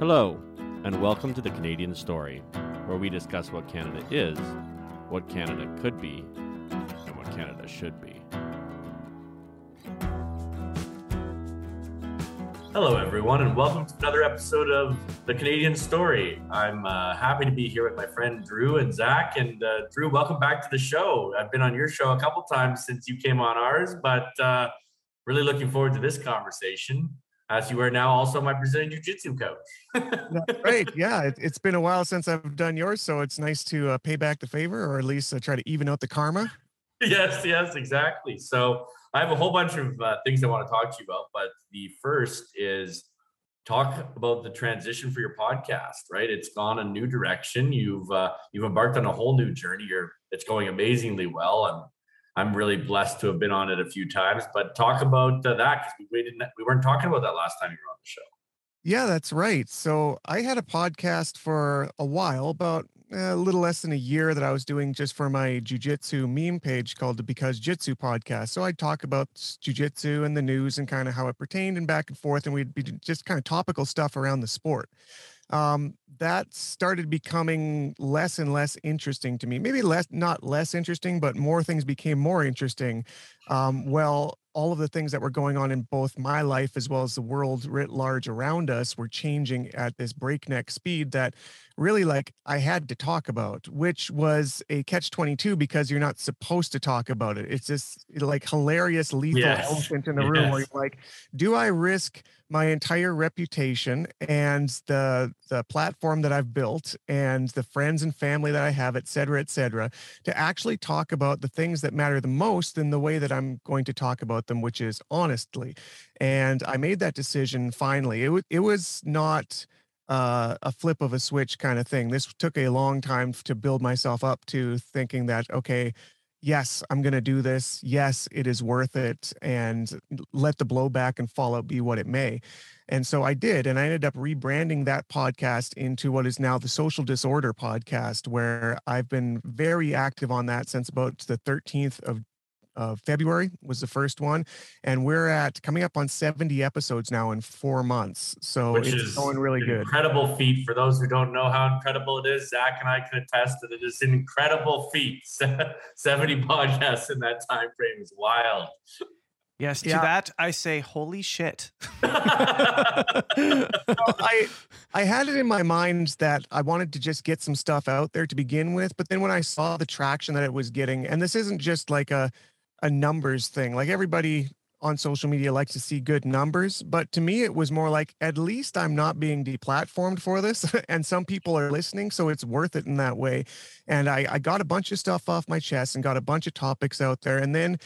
Hello, and welcome to the Canadian Story, where we discuss what Canada is, what Canada could be, and what Canada should be. Hello, everyone, and welcome to another episode of the Canadian Story. I'm uh, happy to be here with my friend Drew and Zach. And uh, Drew, welcome back to the show. I've been on your show a couple times since you came on ours, but uh, really looking forward to this conversation as you are now also my Brazilian Jiu Jitsu coach. Great. Yeah, it, has been a while since I've done yours, so it's nice to uh, pay back the favor, or at least uh, try to even out the karma. Yes, yes, exactly. So I have a whole bunch of uh, things I want to talk to you about, but the first is talk about the transition for your podcast. Right, it's gone a new direction. You've uh, you've embarked on a whole new journey. You're it's going amazingly well, and I'm really blessed to have been on it a few times. But talk about uh, that because we, didn't we weren't talking about that last time you were on the show. Yeah, that's right. So I had a podcast for a while, about a little less than a year that I was doing just for my jujitsu meme page called the Because Jitsu podcast. So I'd talk about jujitsu and the news and kind of how it pertained and back and forth, and we'd be just kind of topical stuff around the sport um, that started becoming less and less interesting to me. Maybe less, not less interesting, but more things became more interesting. Um, well, all of the things that were going on in both my life as well as the world writ large around us were changing at this breakneck speed that really like I had to talk about, which was a catch 22 because you're not supposed to talk about it. It's this like hilarious lethal yes. elephant in the yes. room where you're like, do I risk my entire reputation and the the platform that I've built and the friends and family that I have, et cetera, et cetera, to actually talk about the things that matter the most in the way that I'm going to talk about them, which is honestly. And I made that decision finally. It, w- it was not uh, a flip of a switch kind of thing. This took a long time to build myself up to thinking that, okay, yes, I'm going to do this. Yes, it is worth it. And let the blowback and fallout be what it may. And so I did. And I ended up rebranding that podcast into what is now the Social Disorder podcast, where I've been very active on that since about the 13th of uh, February was the first one, and we're at coming up on 70 episodes now in four months. So Which it's is going really good. Incredible feat for those who don't know how incredible it is. Zach and I can attest that it is an incredible feat. 70 podcasts in that time frame is wild. Yes, to yeah. that I say, holy shit. I I had it in my mind that I wanted to just get some stuff out there to begin with, but then when I saw the traction that it was getting, and this isn't just like a a numbers thing. Like everybody on social media likes to see good numbers, but to me, it was more like at least I'm not being deplatformed for this, and some people are listening, so it's worth it in that way. And I, I got a bunch of stuff off my chest and got a bunch of topics out there, and then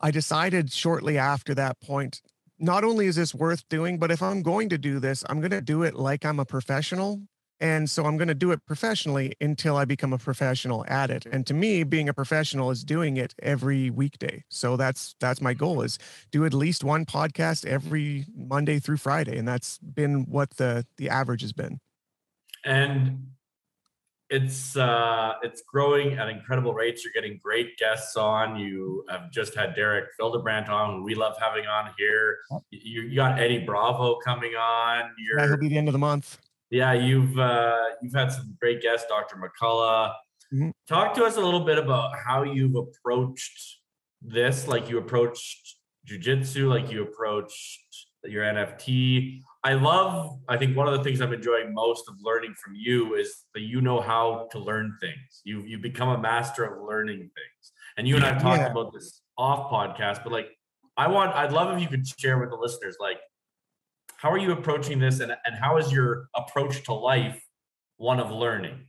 I decided shortly after that point. Not only is this worth doing, but if I'm going to do this, I'm going to do it like I'm a professional and so I'm going to do it professionally until I become a professional at it. And to me, being a professional is doing it every weekday. So that's that's my goal is do at least one podcast every Monday through Friday. And that's been what the the average has been. And it's uh it's growing at incredible rates. You're getting great guests on. You have just had Derek Fildebrandt on, we love having on here. You, you got Eddie Bravo coming on. You're, That'll be the end of the month yeah, you've uh, you've had some great guests, Dr. McCullough. Mm-hmm. Talk to us a little bit about how you've approached this, like you approached jujitsu, like you approached your NFT. I love, I think one of the things I'm enjoying most of learning from you is that you know how to learn things. You you become a master of learning things. And you and I've talked yeah. about this off podcast, but like I want, I'd love if you could share with the listeners, like how are you approaching this and, and how is your approach to life one of learning?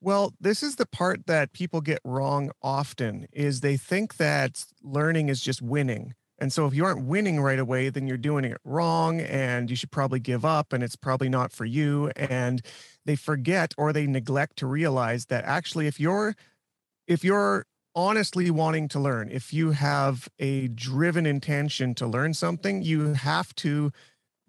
Well this is the part that people get wrong often is they think that learning is just winning. And so if you aren't winning right away then you're doing it wrong and you should probably give up and it's probably not for you and they forget or they neglect to realize that actually if you're if you're honestly wanting to learn if you have a driven intention to learn something you have to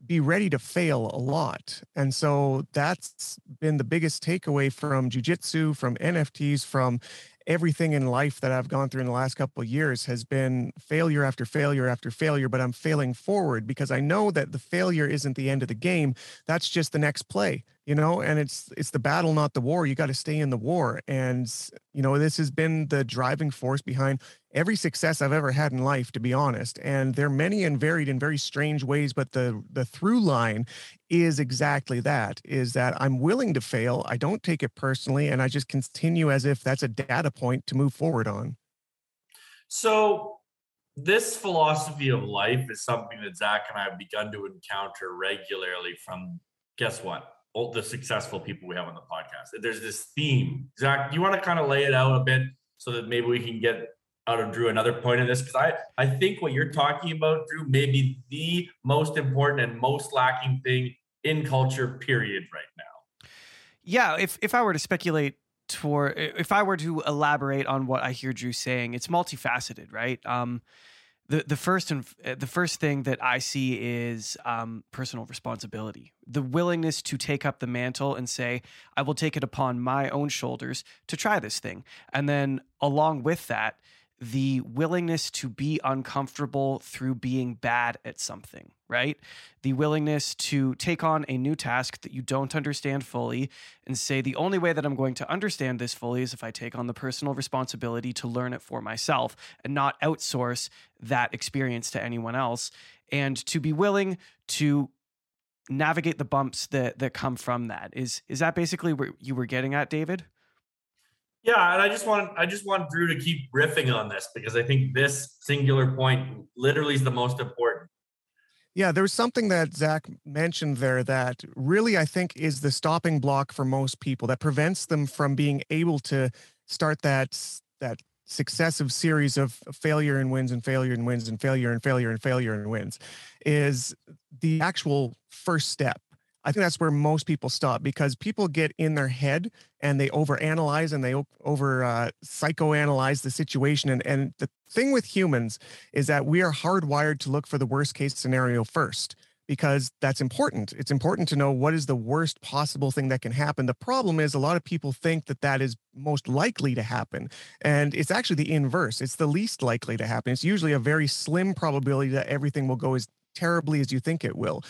be ready to fail a lot. And so that's been the biggest takeaway from jujitsu, from NFTs, from everything in life that I've gone through in the last couple of years has been failure after failure after failure, but I'm failing forward because I know that the failure isn't the end of the game. That's just the next play, you know, and it's it's the battle, not the war. You got to stay in the war. And, you know, this has been the driving force behind every success I've ever had in life, to be honest. And they're many and varied in very strange ways, but the the through line is exactly that: is that I'm willing to fail. I don't take it personally, and I just continue as if that's a data point to move forward on. So this philosophy of life is something that Zach and I have begun to encounter regularly from guess what? All the successful people we have on the podcast. There's this theme. Zach, do you want to kind of lay it out a bit so that maybe we can get out of Drew another point of this because I I think what you're talking about, Drew, may be the most important and most lacking thing in culture. Period. Right now. Yeah, if if I were to speculate toward, if I were to elaborate on what I hear Drew saying, it's multifaceted, right? Um, the the first and the first thing that I see is um, personal responsibility, the willingness to take up the mantle and say, I will take it upon my own shoulders to try this thing, and then along with that the willingness to be uncomfortable through being bad at something, right? The willingness to take on a new task that you don't understand fully and say, the only way that I'm going to understand this fully is if I take on the personal responsibility to learn it for myself and not outsource that experience to anyone else. And to be willing to navigate the bumps that that come from that. Is is that basically what you were getting at, David? Yeah, and I just want I just want Drew to keep riffing on this because I think this singular point literally is the most important. Yeah, there was something that Zach mentioned there that really I think is the stopping block for most people that prevents them from being able to start that that successive series of failure and wins and failure and wins and failure and failure and failure and wins is the actual first step I think that's where most people stop because people get in their head and they overanalyze and they over uh, psychoanalyze the situation. And, and the thing with humans is that we are hardwired to look for the worst case scenario first because that's important. It's important to know what is the worst possible thing that can happen. The problem is a lot of people think that that is most likely to happen. And it's actually the inverse. It's the least likely to happen. It's usually a very slim probability that everything will go as terribly as you think it will.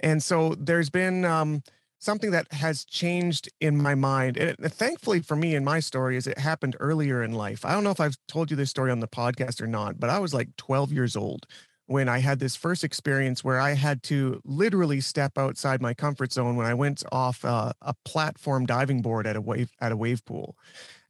And so there's been um, something that has changed in my mind. And it, thankfully for me in my story is it happened earlier in life. I don't know if I've told you this story on the podcast or not, but I was like 12 years old when I had this first experience where I had to literally step outside my comfort zone when I went off uh, a platform diving board at a wave at a wave pool.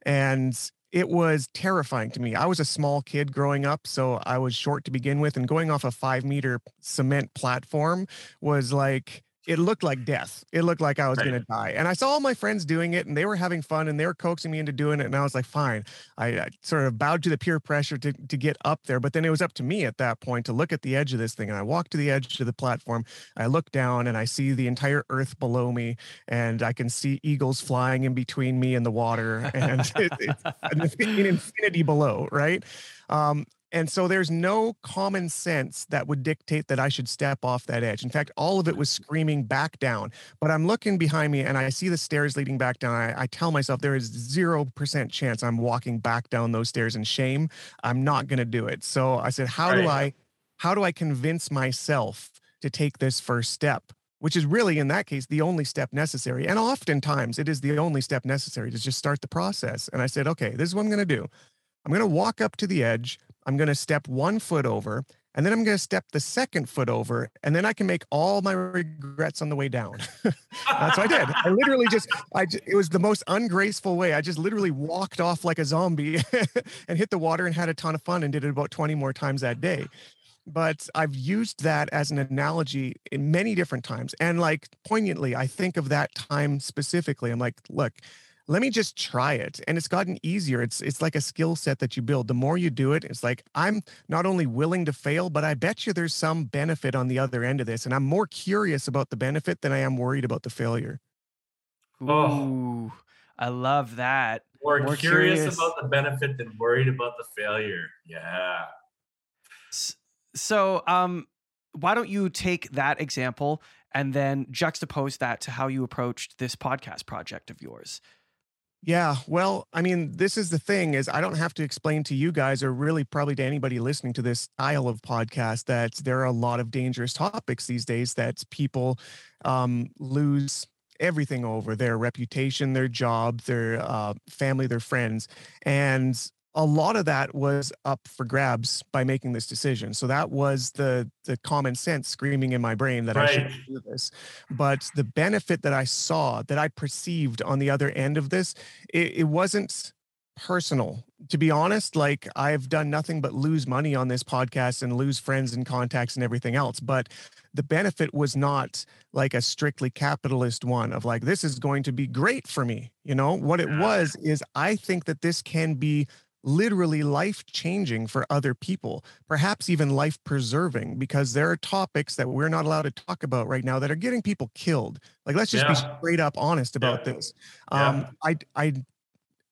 And it was terrifying to me. I was a small kid growing up, so I was short to begin with, and going off a five meter cement platform was like it looked like death. It looked like I was right. going to die. And I saw all my friends doing it and they were having fun and they were coaxing me into doing it. And I was like, fine. I, I, sort of bowed to the peer pressure to, to get up there. But then it was up to me at that point to look at the edge of this thing. And I walked to the edge of the platform. I look down and I see the entire earth below me and I can see eagles flying in between me and the water and it, it's an infinity below. Right. Um, and so there's no common sense that would dictate that I should step off that edge. In fact, all of it was mm-hmm. screaming back down. But I'm looking behind me and I see the stairs leading back down. I, I tell myself there is 0% chance I'm walking back down those stairs in shame. I'm not going to do it. So I said, how right. do I how do I convince myself to take this first step? Which is really, in that case, the only step necessary. And oftentimes it is the only step necessary to just start the process. And I said, okay, this is what I'm going to do. I'm going to walk up to the edge. I'm going to step one foot over and then I'm going to step the second foot over, and then I can make all my regrets on the way down. That's what I did. I literally just, I, it was the most ungraceful way. I just literally walked off like a zombie and hit the water and had a ton of fun and did it about 20 more times that day. But I've used that as an analogy in many different times. And like poignantly, I think of that time specifically. I'm like, look, let me just try it and it's gotten easier. It's it's like a skill set that you build. The more you do it it's like i'm not only willing to fail but i bet you there's some benefit on the other end of this and i'm more curious about the benefit than i am worried about the failure. Oh i love that. More, more curious, curious. about the benefit than worried about the failure. Yeah. So um why don't you take that example and then juxtapose that to how you approached this podcast project of yours? Yeah, well, I mean, this is the thing is I don't have to explain to you guys or really probably to anybody listening to this style of podcast that there are a lot of dangerous topics these days that people um, lose everything over their reputation, their job, their uh, family, their friends. And a lot of that was up for grabs by making this decision. So that was the the common sense screaming in my brain that right. I should do this. But the benefit that I saw, that I perceived on the other end of this, it, it wasn't personal. To be honest, like I've done nothing but lose money on this podcast and lose friends and contacts and everything else. But the benefit was not like a strictly capitalist one of like, this is going to be great for me. You know, what it was is I think that this can be literally life changing for other people, perhaps even life preserving, because there are topics that we're not allowed to talk about right now that are getting people killed. Like, let's just yeah. be straight up honest about yeah. this. Um, yeah. I, I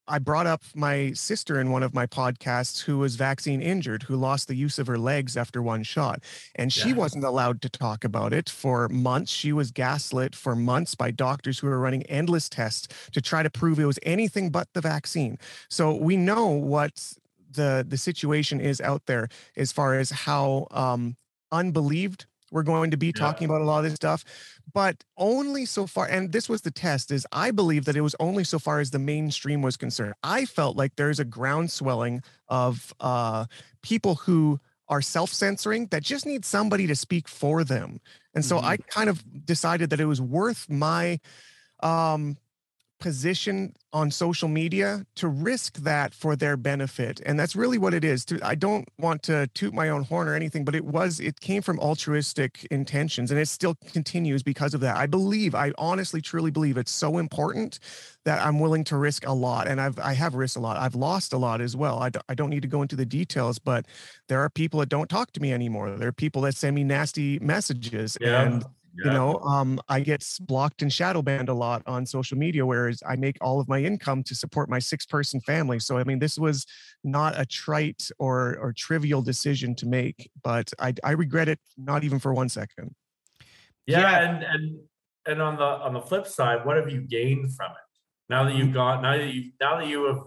I brought up my sister in one of my podcasts who was vaccine injured, who lost the use of her legs after one shot. And she yeah. wasn't allowed to talk about it for months. She was gaslit for months by doctors who were running endless tests to try to prove it was anything but the vaccine. So we know what the the situation is out there as far as how um, unbelieved we're going to be yeah. talking about a lot of this stuff but only so far and this was the test is i believe that it was only so far as the mainstream was concerned i felt like there's a groundswelling of uh, people who are self-censoring that just need somebody to speak for them and so mm-hmm. i kind of decided that it was worth my um position on social media to risk that for their benefit. And that's really what it is. I don't want to toot my own horn or anything but it was it came from altruistic intentions and it still continues because of that. I believe i honestly truly believe it's so important that i'm willing to risk a lot and i've i have risked a lot. I've lost a lot as well. I d- I don't need to go into the details but there are people that don't talk to me anymore. There are people that send me nasty messages yeah. and yeah. you know um, i get blocked and shadow banned a lot on social media whereas i make all of my income to support my six person family so i mean this was not a trite or or trivial decision to make but i i regret it not even for one second yeah, yeah. and and and on the on the flip side what have you gained from it now that you've got now that you now that you have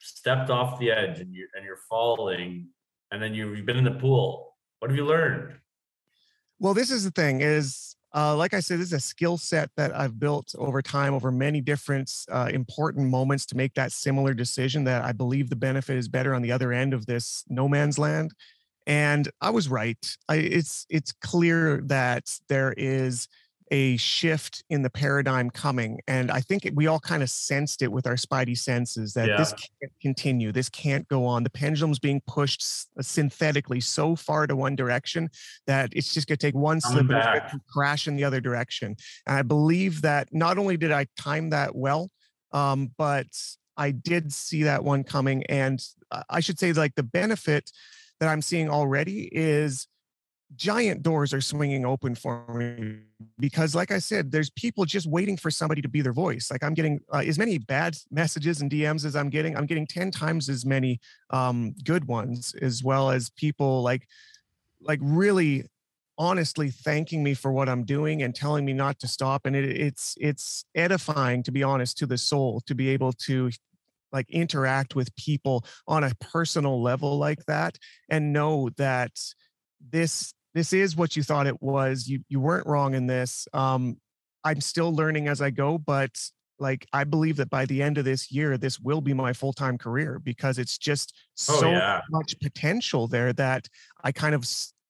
stepped off the edge and you and you're falling and then you've been in the pool what have you learned well, this is the thing is uh, like I said, this is a skill set that I've built over time, over many different uh, important moments to make that similar decision that I believe the benefit is better on the other end of this no man's land. And I was right. I, it's it's clear that there is a shift in the paradigm coming. And I think we all kind of sensed it with our spidey senses that yeah. this can't continue. This can't go on. The pendulum's being pushed synthetically so far to one direction that it's just going to take one slip and crash in the other direction. And I believe that not only did I time that well, um, but I did see that one coming. And I should say, like, the benefit that I'm seeing already is giant doors are swinging open for me because like i said there's people just waiting for somebody to be their voice. Like i'm getting uh, as many bad messages and dms as i'm getting i'm getting 10 times as many um, good ones as well as people like like really honestly thanking me for what i'm doing and telling me not to stop. And it, it's it's edifying to be honest to the soul to be able to like interact with people on a personal level like that and know that this this is what you thought it was. You you weren't wrong in this. Um, I'm still learning as I go, but like I believe that by the end of this year, this will be my full time career because it's just oh, so yeah. much potential there that I kind of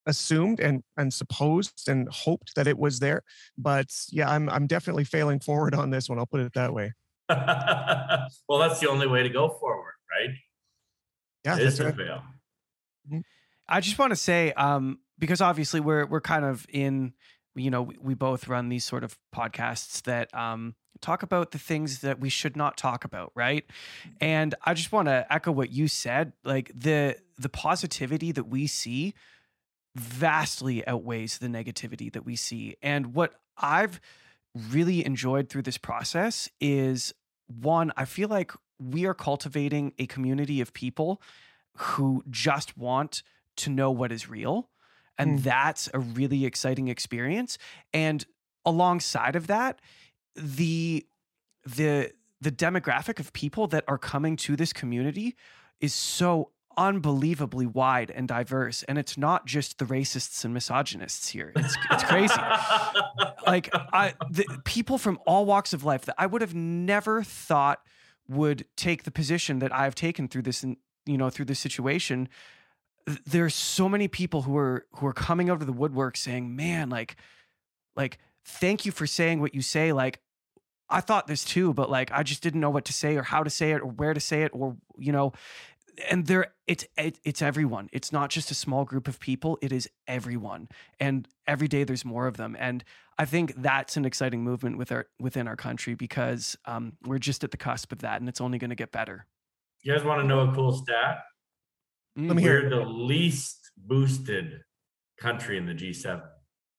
assumed and and supposed and hoped that it was there. But yeah, I'm I'm definitely failing forward on this one. I'll put it that way. well, that's the only way to go forward, right? Yeah, is to right. fail. Mm-hmm. I just want to say, um, because obviously we're we're kind of in you know we, we both run these sort of podcasts that um, talk about the things that we should not talk about right? And i just want to echo what you said like the the positivity that we see vastly outweighs the negativity that we see. And what i've really enjoyed through this process is one i feel like we are cultivating a community of people who just want to know what is real And Mm. that's a really exciting experience. And alongside of that, the the the demographic of people that are coming to this community is so unbelievably wide and diverse and it's not just the racists and misogynists here it's, it's crazy like i the people from all walks of life that i would have never thought would take the position that i've taken through this you know through this situation there's so many people who are who are coming out of the woodwork saying man like like thank you for saying what you say. Like i thought this too but like i just didn't know what to say or how to say it or where to say it or you know and there it's it, it's everyone. It's not just a small group of people. It is everyone. And every day there's more of them. And i think that's an exciting movement with our within our country because um, we're just at the cusp of that and it's only going to get better. You guys want to know a cool stat? Let me hear We're the least boosted country in the G7.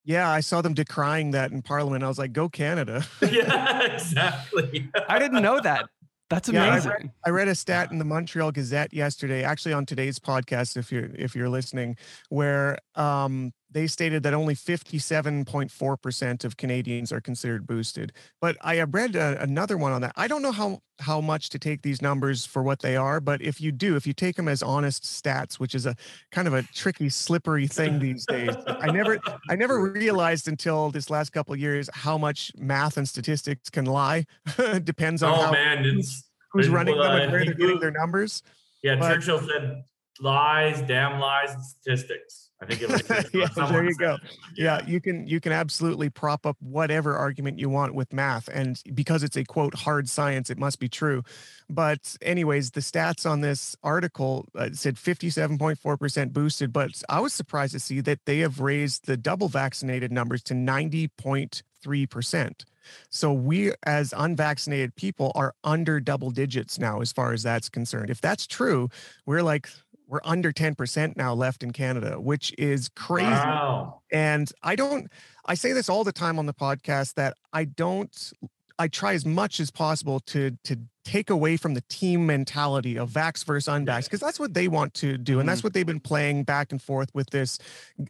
Yeah, I saw them decrying that in Parliament. I was like, "Go Canada!" yeah, exactly. i didn't know that that's Yeah, I amazing I read a stat in the Montreal Gazette yesterday, actually on today's podcast, if you're if you're listening, where um, they stated that only 57.4% of Canadians are considered boosted. But I have read a, another one on that. I don't know how how much to take these numbers for what they are, but if you do, if you take them as honest stats, which is a kind of a tricky, slippery thing these days, I never I never realized until this last couple of years how much math and statistics can lie. Depends on oh how man, it's who's running well, them uh, and where they're getting their numbers. yeah. But- Churchill said lies, damn lies, and statistics. I think it was. Yeah, there you go. it. Yeah, you can you can absolutely prop up whatever argument you want with math, and because it's a quote hard science, it must be true. But anyways, the stats on this article uh, said 57.4% boosted, but I was surprised to see that they have raised the double vaccinated numbers to 90.3%. So we as unvaccinated people are under double digits now as far as that's concerned. If that's true, we're like we're under 10% now left in Canada, which is crazy. Wow. And I don't, I say this all the time on the podcast that I don't, I try as much as possible to, to take away from the team mentality of vax versus unvax, because that's what they want to do. And that's what they've been playing back and forth with this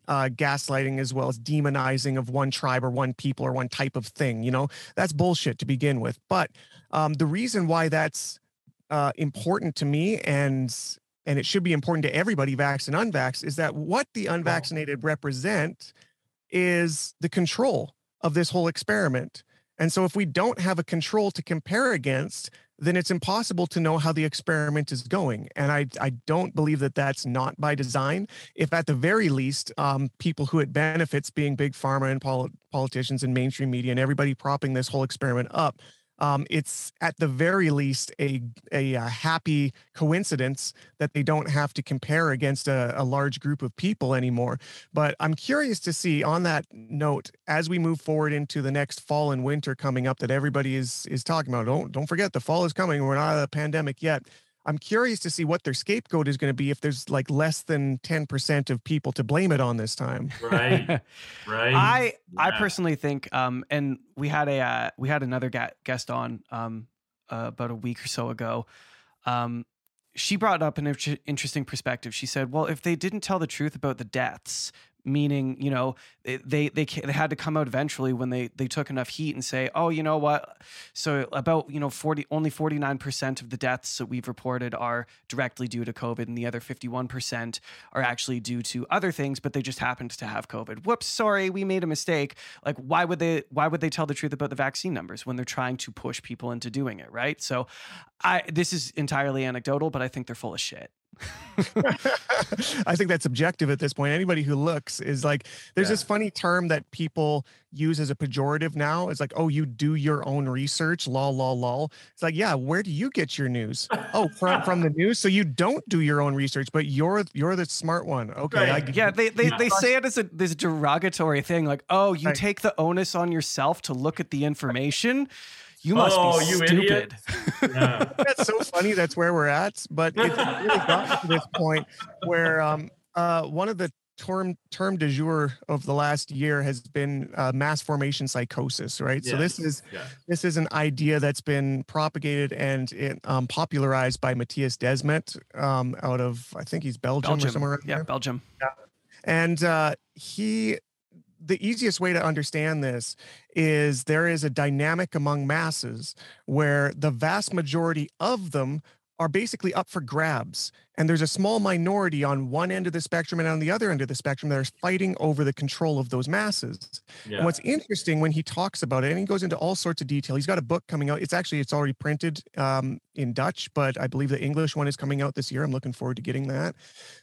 uh, gaslighting as well as demonizing of one tribe or one people or one type of thing. You know, that's bullshit to begin with. But um, the reason why that's uh, important to me and and it should be important to everybody, vax and unvax, is that what the unvaccinated represent is the control of this whole experiment. And so if we don't have a control to compare against, then it's impossible to know how the experiment is going. And I, I don't believe that that's not by design. If at the very least, um, people who it benefits, being big pharma and pol- politicians and mainstream media and everybody propping this whole experiment up, um, it's at the very least a, a, uh happy coincidence that they don't have to compare against a, a large group of people anymore. But I'm curious to see on that note, as we move forward into the next fall and winter coming up that everybody is is talking about. Don't don't forget the fall is coming. We're not out of the pandemic yet. I'm curious to see what their scapegoat is going to be if there's like less than 10% of people to blame it on this time. Right. Right. I I personally think, um, and we had a uh, we had another ga- guest on um, uh, about a week or so ago. Um, she brought up an interesting perspective. She said, "Well, if they didn't tell the truth about the deaths, meaning you know they they they, had to come out eventually when they they took enough heat and say, oh, you know what? So about you know forty only forty nine percent of the deaths that we've reported are directly due to COVID, and the other fifty one percent are actually due to other things, but they just happened to have COVID. Whoops, sorry, we made a mistake. Like, why would they? Why would they tell the truth about the vaccine numbers when they're trying to push people into doing it? Right. So, I this is entirely anecdotal, but I think they're full of shit. I think that's objective at this point. Anybody who looks is like, there's Yeah. this funny term that people use as a pejorative now. It's like, oh, you do your own research, lol, lol, lol. It's like, yeah, where do you get your news? Oh, from from the news. So you don't do your own research, but you're you're the smart one. Okay, Right. Yeah, they they, they say it as a this derogatory thing, like, oh, you Right. take the onus on yourself to look at the information. You must Oh, be you stupid. idiot. Yeah. that's so funny. That's where we're at. But it's really gotten to this point where um, uh, one of the term term de jour of the last year has been uh, mass formation psychosis. Right. So this is Yeah. this is an idea that's been propagated and it, um, popularized by Mattias Desmet um, out of I think he's Belgium, or somewhere. Yeah, there. Belgium. And uh, he, the easiest way to understand this is there is a dynamic among masses where the vast majority of them are basically up for grabs. And there's a small minority on one end of the spectrum and on the other end of the spectrum that are fighting over the control of those masses. Yeah. And what's interesting when he talks about it, and he goes into all sorts of detail. He's got a book coming out. It's actually it's already printed um, in Dutch, but I believe the English one is coming out this year. I'm looking forward to getting that.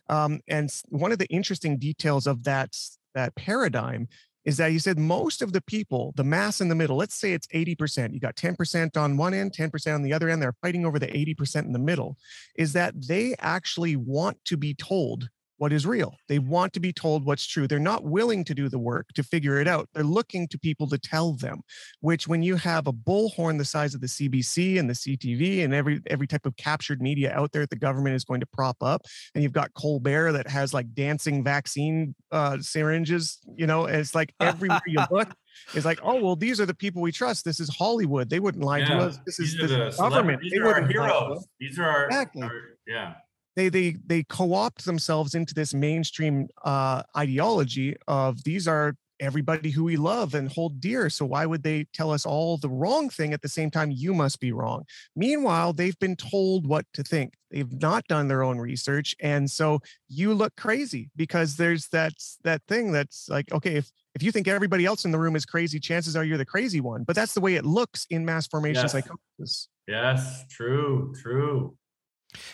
Um, and one of the interesting details of that that paradigm is that you said most of the people, the mass in the middle, let's say it's 80%, you got 10% on one end, 10% on the other end, they're fighting over the 80% in the middle, is that they actually want to be told what is real. They want to be told what's true. They're not willing to do the work to figure it out. They're looking to people to tell them, which when you have a bullhorn the size of the CBC and the CTV and every every type of captured media out there that the government is going to prop up, and you've got Colbert that has like dancing vaccine uh, syringes, you know, it's like everywhere you look, It's like, oh well, these are the people we trust. This is Hollywood. They wouldn't lie yeah. to us. This is the government. These they are our heroes. These are our, exactly. our yeah they they they co-opt themselves into this mainstream uh, ideology of these are everybody who we love and hold dear. So why would they tell us all the wrong thing at the same time? You must be wrong. Meanwhile, they've been told what to think. They've not done their own research, and so you look crazy because there's that that thing that's like, okay, if if you think everybody else in the room is crazy, chances are you're the crazy one. But that's the way it looks in mass formation yes. psychosis. Yes, true, true.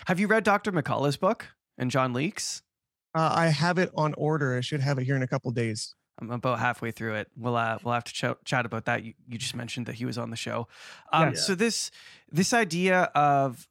Have you read Dr. McCullough's book and John Leake's? Uh, I have it on order. I should have it here in a couple days. I'm about halfway through it. We'll uh, we'll have to ch- chat about that. You, you just mentioned that he was on the show. Um, yeah. So this this idea of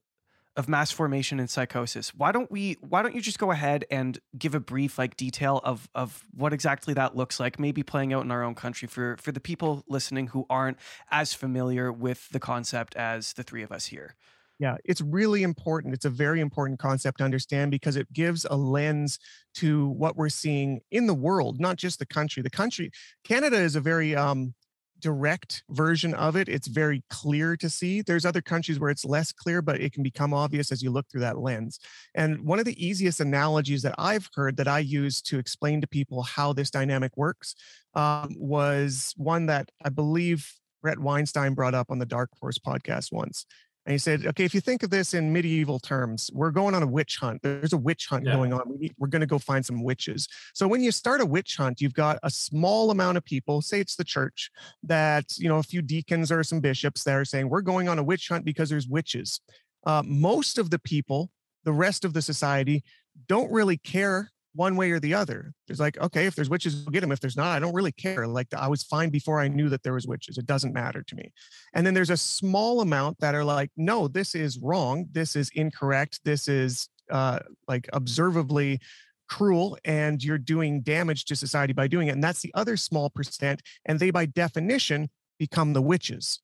of mass formation and psychosis. Why don't we? Why don't you just go ahead and give a brief like detail of of what exactly that looks like? Maybe playing out in our own country for for the people listening who aren't as familiar with the concept as the three of us here. Yeah, it's really important. It's a very important concept to understand because it gives a lens to what we're seeing in the world, not just the country. The country, Canada is a very um, direct version of it. It's very clear to see. There's other countries where it's less clear, but it can become obvious as you look through that lens. And one of the easiest analogies that I've heard that I use to explain to people how this dynamic works um, was one that I believe Bret Weinstein brought up on the Dark Horse podcast once. And he said, okay, if you think of this in medieval terms, we're going on a witch hunt. There's a witch hunt yeah. going on. We need, we're going to go find some witches. So when you start a witch hunt, you've got a small amount of people, say it's the church, that, you know, a few deacons or some bishops that are saying, we're going on a witch hunt because there's witches. Uh, most of the people, the rest of the society, don't really care one way or the other. There's like, okay, if there's witches, we'll get them. If there's not, I don't really care. Like I was fine before I knew that there was witches. It doesn't matter to me. And then there's a small amount that are like, no, this is wrong. This is incorrect. This is uh, like observably cruel and you're doing damage to society by doing it. And that's the other small percent. And they, by definition, become the witches.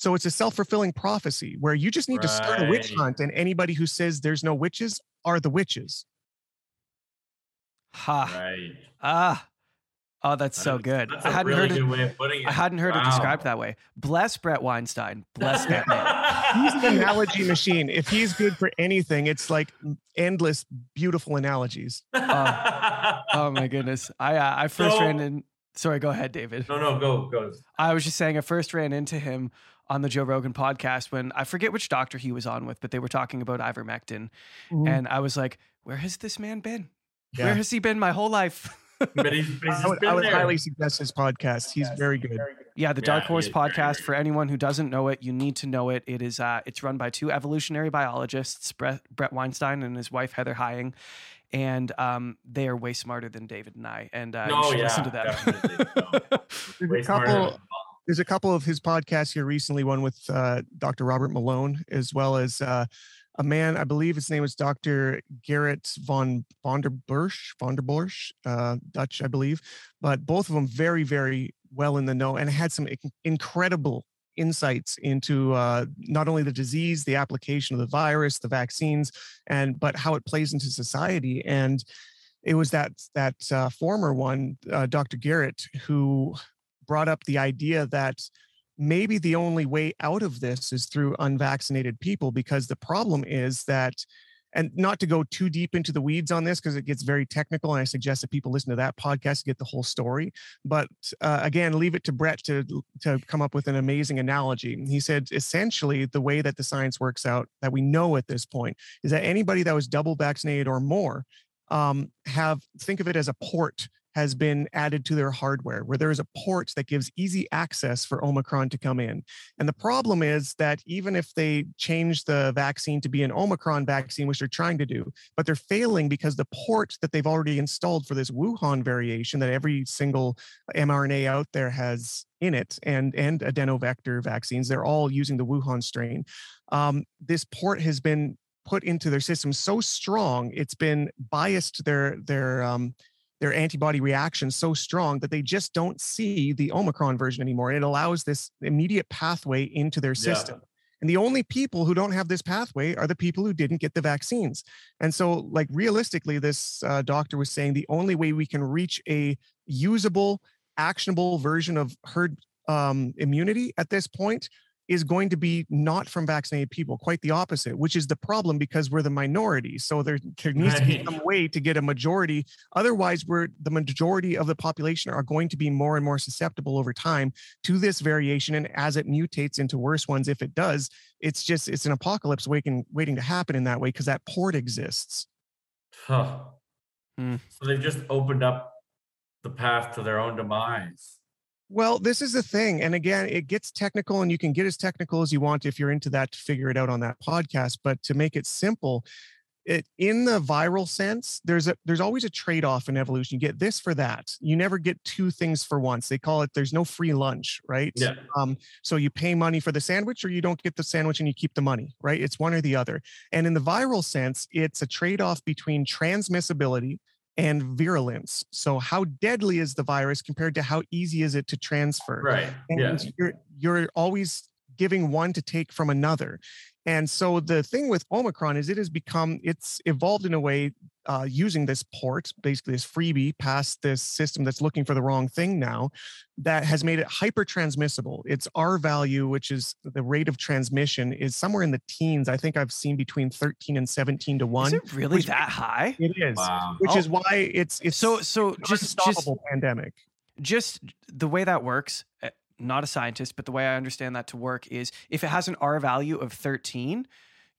So it's a self fulfilling prophecy where you just need right. to start a witch hunt, and anybody who says there's no witches are the witches. Ha. Right. Ah. Oh, that's, that's so good. That's I hadn't really heard good it, way of putting it. I hadn't heard wow. it described that way. Bless Bret Weinstein. Bless that man. he's an analogy machine. If he's good for anything, it's like endless, beautiful analogies. Oh, oh my goodness. I uh, I first so, ran in. Sorry, go ahead, David. No, no, go, go. I was just saying, I first ran into him on the Joe Rogan podcast when I forget which doctor he was on with, but they were talking about ivermectin, mm-hmm. and I was like, "Where has this man been? Yeah. Where has he been my whole life? but he's, he's I would, I would highly suggest his podcast. He's very good. Yeah, the Dark Horse podcast. For anyone who doesn't know it, you need to know it. It is uh, it's run by two evolutionary biologists, Brett, Bret Weinstein and his wife Heather Heying, and um, they are way smarter than David and I. And uh, no, you should yeah, listen to them. there's, a couple, there's a couple of his podcasts here recently. One with uh, Dr. Robert Malone, as well as uh, a man, I believe his name was Dr. Gerrit von Vonderbursch, Vonderborsch, uh, Dutch, I believe. But both of them very, very well in the know and had some incredible insights into uh, not only the disease, the application of the virus, the vaccines, and but how it plays into society. And it was that that uh, former one, uh, Dr. Gerrit, who brought up the idea that maybe the only way out of this is through unvaccinated people because the problem is that and not to go too deep into the weeds on this because it gets very technical and i suggest that people listen to that podcast to get the whole story but uh, again leave it to bret to to come up with an amazing analogy. He said essentially the way that the science works out that we know at this point is that anybody that was double vaccinated or more um, have think of it as a port has been added to their hardware where there is a port that gives easy access for Omicron to come in. And the problem is that even if they change the vaccine to be an Omicron vaccine, which they're trying to do, but they're failing because the port that they've already installed for this Wuhan variation that every single mRNA out there has in it and and adenovector vaccines they're all using the wuhan strain um, this port has been put into their system so strong it's been biased their their um, their antibody reaction so strong that they just don't see the Omicron version anymore. It allows this immediate pathway into their system. Yeah. And the only people who don't have this pathway are the people who didn't get the vaccines. And so, like, realistically, this uh, doctor was saying the only way we can reach a usable, actionable version of herd um, immunity at this point is going to be not from vaccinated people, quite the opposite, which is the problem because we're the minority. So there, there needs right. to be some way to get a majority. Otherwise, we're the majority of the population are going to be more and more susceptible over time to this variation. And as it mutates into worse ones, if it does, it's just it's an apocalypse waiting waiting to happen in that way because that port exists. Huh. Hmm. So they've just opened up the path to their own demise. Well, this is the thing. And again, it gets technical and you can get as technical as you want if you're into that to figure it out on that podcast. But to make it simple, it in the viral sense, there's a there's always a trade-off in evolution. You get this for that. You never get two things for once. They call it there's no free lunch, right? Yeah. Um, so you pay money for the sandwich or you don't get the sandwich and you keep the money, right? It's one or the other. And in the viral sense, it's a trade-off between transmissibility and virulence. So how deadly is the virus compared to how easy is it to transfer? Right. And yeah. you're you're always giving one to take from another. And so the thing with Omicron is it has become, it's evolved in a way uh, using this port, basically this freebie past this system that's looking for the wrong thing now, that has made it hyper transmissible. Its R value, which is the rate of transmission, is somewhere in the teens. I think I've seen between 13 and 17 to 1. Is it really that high? It is. Wow. Which oh. is why it's it's so so just just pandemic. Just the way that works, eh, not a scientist, but the way I understand that to work is if it has an R value of 13,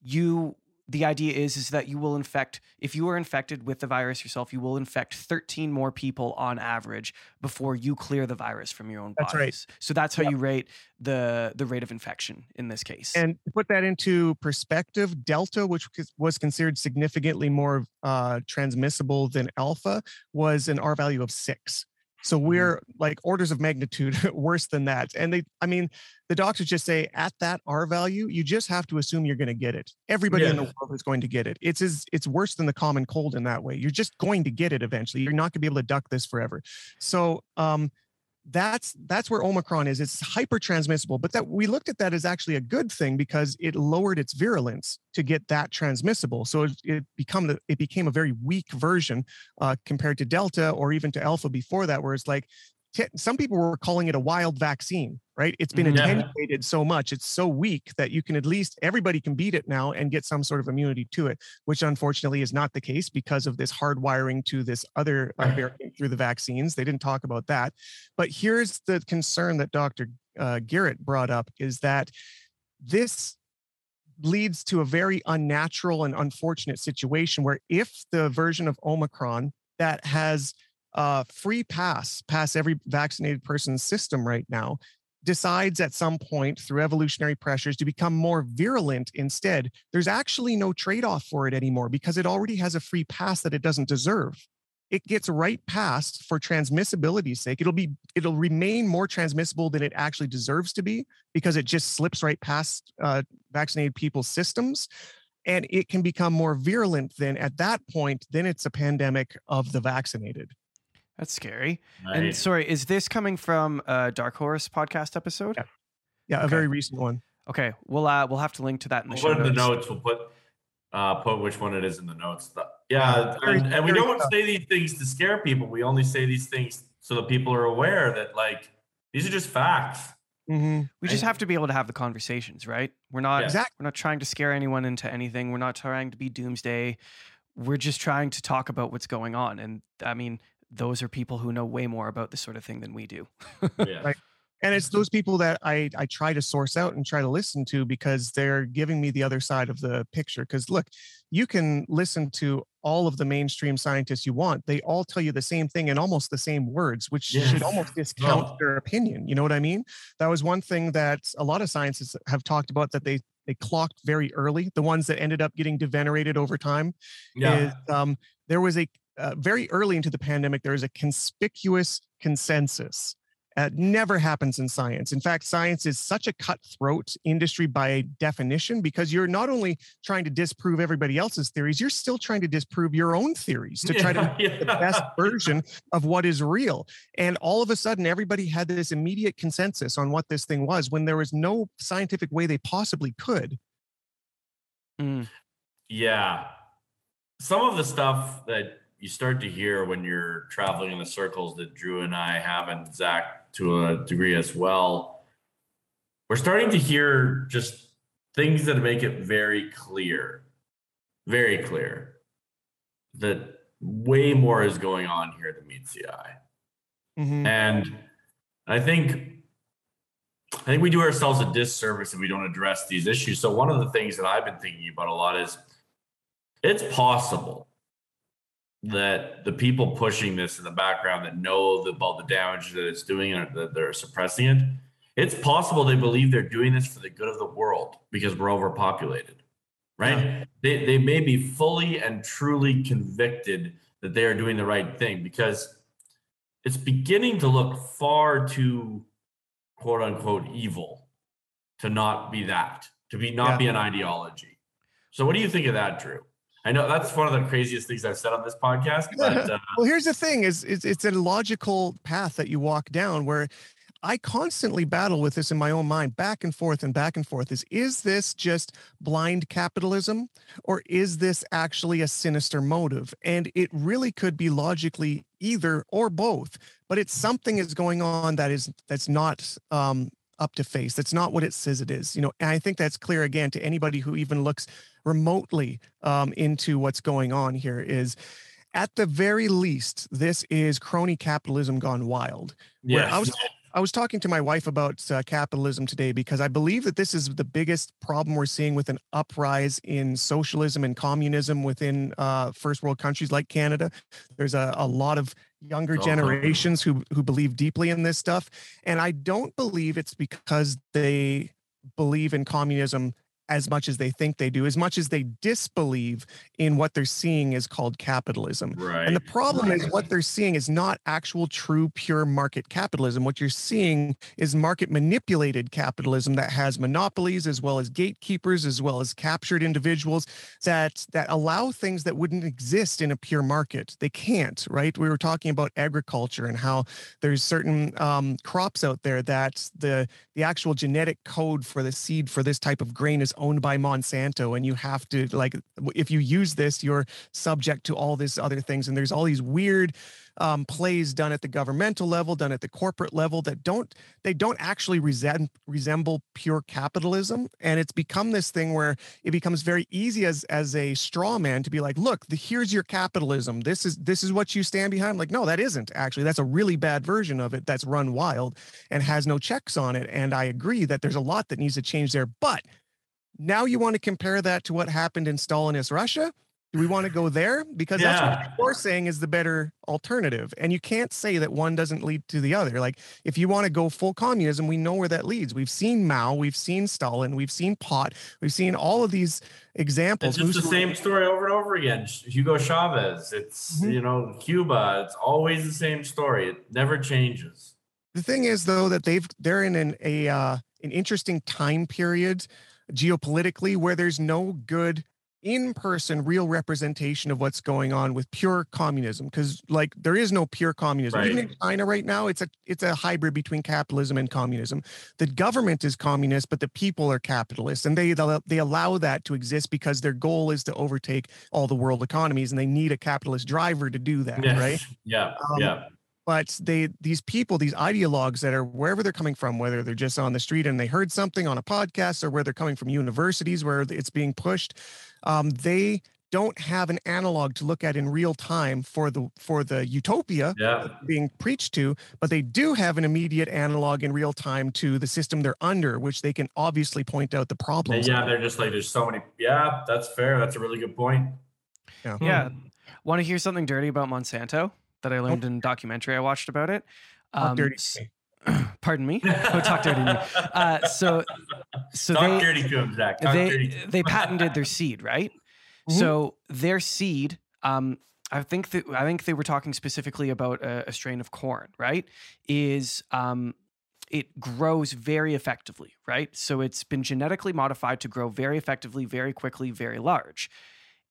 you the idea is is that you will infect if you are infected with the virus yourself you will infect 13 more people on average before you clear the virus from your own that's bodies. right so that's how yep. you rate the the rate of infection in this case and to put that into perspective delta which was considered significantly more uh, transmissible than alpha was an r value of 6 so mm-hmm. we're like orders of magnitude worse than that. And they, I mean, the doctors just say at that R value, you just have to assume you're going to get it. Everybody yeah. in the world is going to get it. It's as, it's worse than the common cold in that way. You're just going to get it eventually. You're not going to be able to duck this forever. So um, that's that's where omicron is. It's hyper transmissible but that we looked at that as actually a good thing because it lowered its virulence to get that transmissible. So it, it become the, it became a very weak version uh, compared to delta or even to alpha before that where it's like some people were calling it a wild vaccine right? It's been mm-hmm. attenuated so much, it's so weak that you can at least everybody can beat it now and get some sort of immunity to it, which unfortunately is not the case because of this hardwiring to this other uh, variant through the vaccines. They didn't talk about that, but here's the concern that Dr. Uh, Garrett brought up is that this leads to a very unnatural and unfortunate situation where if the version of Omicron that has uh, free pass pass every vaccinated person's system right now decides at some point through evolutionary pressures to become more virulent instead, there's actually no trade off for it anymore because it already has a free pass that it doesn't deserve. It gets right past for transmissibility's sake. It'll be it'll remain more transmissible than it actually deserves to be because it just slips right past uh, vaccinated people's systems, and it can become more virulent. Then at that point, then it's a pandemic of the vaccinated. That's scary. Right. And sorry, is this coming from a Dark Horse podcast episode? Yeah, yeah okay. a very recent one. Okay, we'll uh, we'll have to link to that in the we'll show put in the notes. We'll put uh, put which one it is in the notes. Yeah, and, and we don't say these things to scare people. We only say these things so that people are aware that like these are just facts. Mm-hmm. We just have to be able to have the conversations, right? We're not. Exactly. we're not trying to scare anyone into anything. We're not trying to be doomsday. We're just trying to talk about what's going on. And I mean, those are people who know way more about this sort of thing than we do. Yeah. Right. and it's those people that I I try to source out and try to listen to because they're giving me the other side of the picture. Because look, you can listen to all of the mainstream scientists you want; they all tell you the same thing in almost the same words, which should almost discount Oh. their opinion. You know what I mean? That was one thing that a lot of scientists have talked about that they they clocked very early. The ones that ended up getting devenerated over time Yeah. is um, there was a uh, very early into the pandemic there was a conspicuous consensus uh, never happens in science in fact science is such a cutthroat industry by definition because you're not only trying to disprove everybody else's theories you're still trying to disprove your own theories to try to Yeah, the best version of what is real. And all of a sudden, everybody had this immediate consensus on what this thing was when there was no scientific way they possibly could. Mm. Yeah. Some of the stuff that you start to hear when you're traveling in the circles that Drew and I have, and Zach to a degree as well, we're starting to hear just things that make it very clear, very clear that way more is going on here than meets the eye. Mhm. And I think I think we do ourselves a disservice if we don't address these issues. So one of the things that I've been thinking about a lot is it's possible that the people pushing this in the background that know about the damage that it's doing and that they're suppressing it, it's possible they believe they're doing this for the good of the world because we're overpopulated. Right? They they may be fully and truly convicted that they are doing the right thing because it's beginning to look far too quote unquote evil to not be that, to be not Yeah. be an ideology. So what do you think of that, Drew? I know that's one of the craziest things I've said on this podcast, but uh, Well, here's the thing: is it's, it's a logical path that you walk down. Where I constantly battle with this in my own mind, back and forth and back and forth. Is is this just blind capitalism, or is this actually a sinister motive? And it really could be logically either or both. But it's something is going on that is that's not um, up to face. That's not what it says it is. You know, and I think that's clear again to anybody who even looks remotely um, into what's going on here. Is at the very least, this is crony capitalism gone wild. Where yeah, I was I was talking to my wife about uh, capitalism today because I believe that this is the biggest problem we're seeing with an uprise in socialism and communism within uh, first world countries like Canada. There's a, a lot of younger Oh. generations who who believe deeply in this stuff, and I don't believe it's because they believe in communism as much as they think they do, as much as they disbelieve in what they're seeing is called capitalism. right. And the problem is what they're seeing is not actual true pure market capitalism. What you're seeing is market manipulated capitalism that has monopolies as well as gatekeepers as well as captured individuals that that allow things that wouldn't exist in a pure market. They can't, right? We were talking about agriculture and how there's certain um, crops out there that the the actual genetic code for the seed for this type of grain is owned by Monsanto and you have to like if you use this you're subject to all these other things and there's all these weird um, plays done at the governmental level done at the corporate level that don't they don't actually resem- resemble pure capitalism and it's become this thing where it becomes very easy as as a straw man to be like look the, here's your capitalism. This is this is what you stand behind. Like no that isn't actually. That's a really bad version of it that's run wild and has no checks on it and i agree that there's a lot that needs to change there but now you want to compare that to what happened in Stalinist Russia? Do we want to go there? Because that's what you're saying is the better alternative. And you can't say that one doesn't lead to the other. Like if you want to go full communism, we know where that leads. We've seen Mao, we've seen Stalin, we've seen Pot, we've seen all of these examples. It's just the same story over and over again. Hugo Chavez. It's Mhm. you know Cuba. It's always the same story. It never changes. The thing is, though, that they've they're in an a uh, an interesting time period geopolitically where there's no good in-person real representation of what's going on with pure communism because like there is no pure communism. Even in china right now it's a it's a hybrid between capitalism and communism. The government is communist but the people are capitalist and they they allow that to exist because their goal is to overtake all the world economies and they need a capitalist driver to do that right? Yeah. Um, yeah. But they these people these ideologues that are wherever they're coming from whether they're just on the street and they heard something on a podcast or where they're coming from universities where it's being pushed um, they don't have an analog to look at in real time for the for the utopia yeah. being preached to but they do have an immediate analog in real time to the system they're under which they can obviously point out the problems. yeah they're just like there's so many yeah that's fair that's a really good point. Yeah, yeah. want to hear something dirty about monsanto that i learned in documentary i watched about it um, dirty pardon me oh, talk dirty to me uh, so so talk they dirty to him, Zach. Talk they, they patented their seed right Mm-hmm. So their seed, um, I think that I think they were talking specifically about a, a strain of corn, right? Is um, it grows very effectively, right? So it's been genetically modified to grow very effectively, very quickly, very large.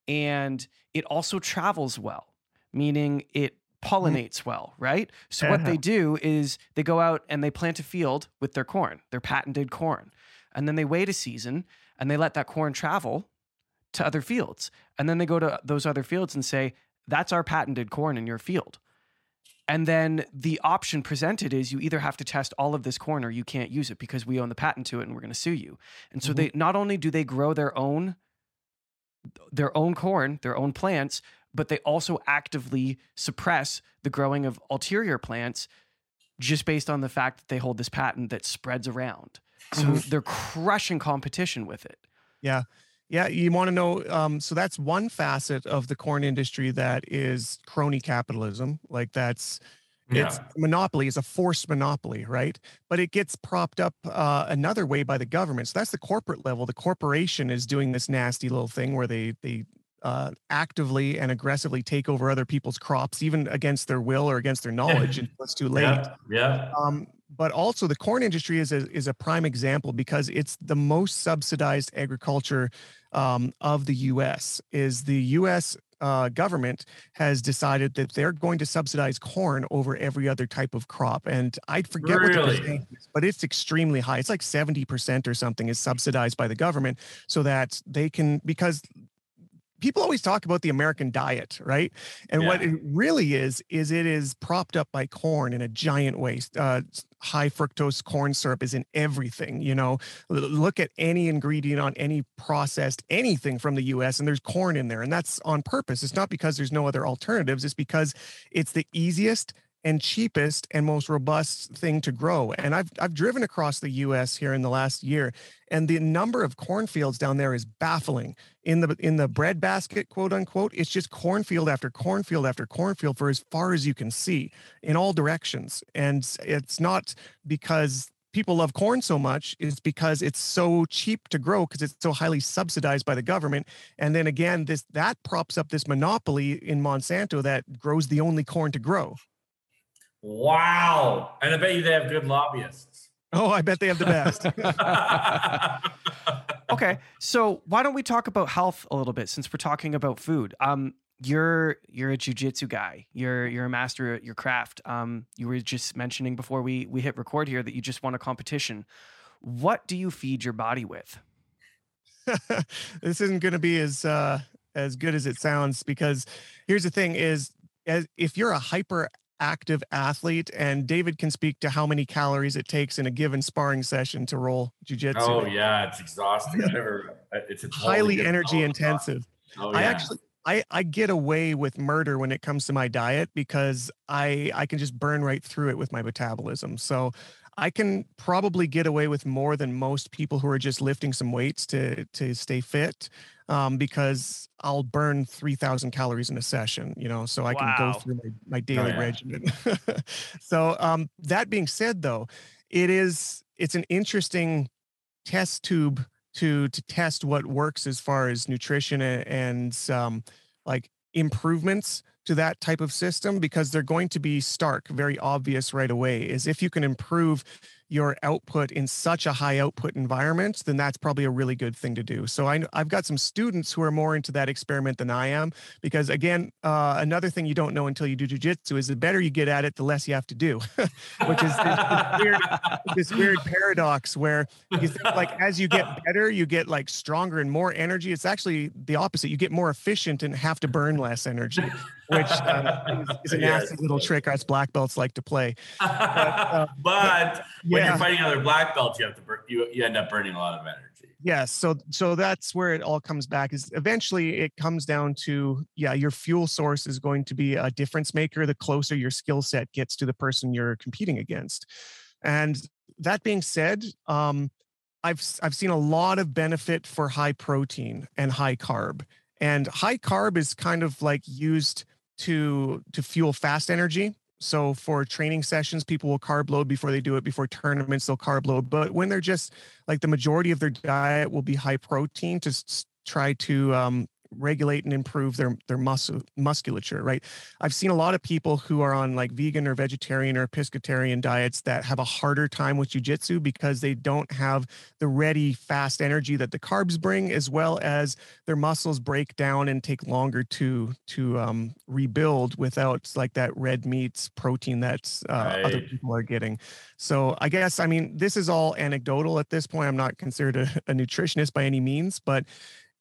And it also travels well, meaning it. Pollinates well, right? So what they do is they go out and they plant a field with their corn, their patented corn. And then they wait a season and they let that corn travel to other fields. And then they go to those other fields and say, that's our patented corn in your field. And then the option presented is you either have to test all of this corn or you can't use it because we own the patent to it and we're going to sue you. And so mm-hmm. they not only do they grow their own their own corn, their own plants, but they also actively suppress the growing of ulterior plants just based on the fact that they hold this patent that spreads around. So mm-hmm. they're crushing competition with it. Yeah. Yeah, you want to know. Um, so that's one facet of the corn industry that is crony capitalism. Like that's yeah. it's monopoly is a forced monopoly, right? But it gets propped up uh, another way by the government. So that's the corporate level. The corporation is doing this nasty little thing where they they uh, actively and aggressively take over other people's crops, even against their will or against their knowledge, until it's too late. Yeah. yeah. Um, but also the corn industry is a, is a prime example because it's the most subsidized agriculture um, of the U.S. Is the U.S. Uh, government has decided that they're going to subsidize corn over every other type of crop, and I forget really? what the percentage is, but it's extremely high. It's like seventy percent or something is subsidized by the government, so that they can because people always talk about the American diet, right? And yeah. what it really is, is it is propped up by corn in a giant way. Uh, high fructose corn syrup is in everything. You know, look at any ingredient on any processed anything from the US, and there's corn in there. And that's on purpose. It's not because there's no other alternatives, it's because it's the easiest and cheapest and most robust thing to grow. And I've I've driven across the US here in the last year and the number of cornfields down there is baffling. In the in the bread basket, quote unquote, it's just cornfield after cornfield after cornfield for as far as you can see in all directions. And it's not because people love corn so much is because it's so cheap to grow because it's so highly subsidized by the government and then again this that props up this monopoly in monsanto that grows the only corn to grow Wow. And I bet you they have good lobbyists. Oh, I bet they have the best. okay. So why don't we talk about health a little bit since we're talking about food? Um, you're you're a jujitsu guy. You're you're a master at your craft. Um, you were just mentioning before we we hit record here that you just won a competition. What do you feed your body with? this isn't going to be as uh, as good as it sounds because here's the thing: is as if you're a hyper active athlete, and David can speak to how many calories it takes in a given sparring session to roll jujitsu. Oh yeah, it's exhausting. Never, it's highly energy intensive. Oh, yeah. I actually I, I get away with murder when it comes to my diet because I I can just burn right through it with my metabolism. So I can probably get away with more than most people who are just lifting some weights to to stay fit um, because I'll burn 3,000 calories in a session, you know, so I can go through my, my oh, daily oh, yeah. regimen. so um, that being said, though, it is it's an interesting test tube to to test what works as far as nutrition and, and um, like improvements to that type of system because they're going to be stark, very obvious right away. Is if you can improve your output in such a high output environment, then that's probably a really good thing to do. So I, have got some students who are more into that experiment than I am, because again, uh, another thing you don't know until you do jujitsu is the better you get at it, the less you have to do, which is this, this, weird, this weird paradox where you think like as you get better, you get like stronger and more energy. It's actually the opposite. You get more efficient and have to burn less energy. Which uh, is, is, a nasty yes. little trick us black belts like to play. But, uh, but when yeah. you're fighting other black belts, you have to burn, you, you end up burning a lot of energy. Yes, so so that's where it all comes back. Is eventually it comes down to yeah, your fuel source is going to be a difference maker the closer your skill set gets to the person you're competing against. And that being said, um, I've I've seen a lot of benefit for high protein and high carb. And high carb is kind of like used to to fuel fast energy. So for training sessions, people will carb load before they do it. Before tournaments, they'll carb load. But when they're just like the majority of their diet will be high protein to try to um, regulate and improve their their muscle musculature right? I've seen a lot of people who are on like vegan or vegetarian or pescatarian diets that have a harder time with jiu-jitsu because they don't have the ready fast energy that the carbs bring as well as their muscles break down and take longer to to um, rebuild without like that red meats protein that uh, right. other people are getting. So i guess i mean this is all anecdotal at this point. I'm not considered a, a nutritionist by any means but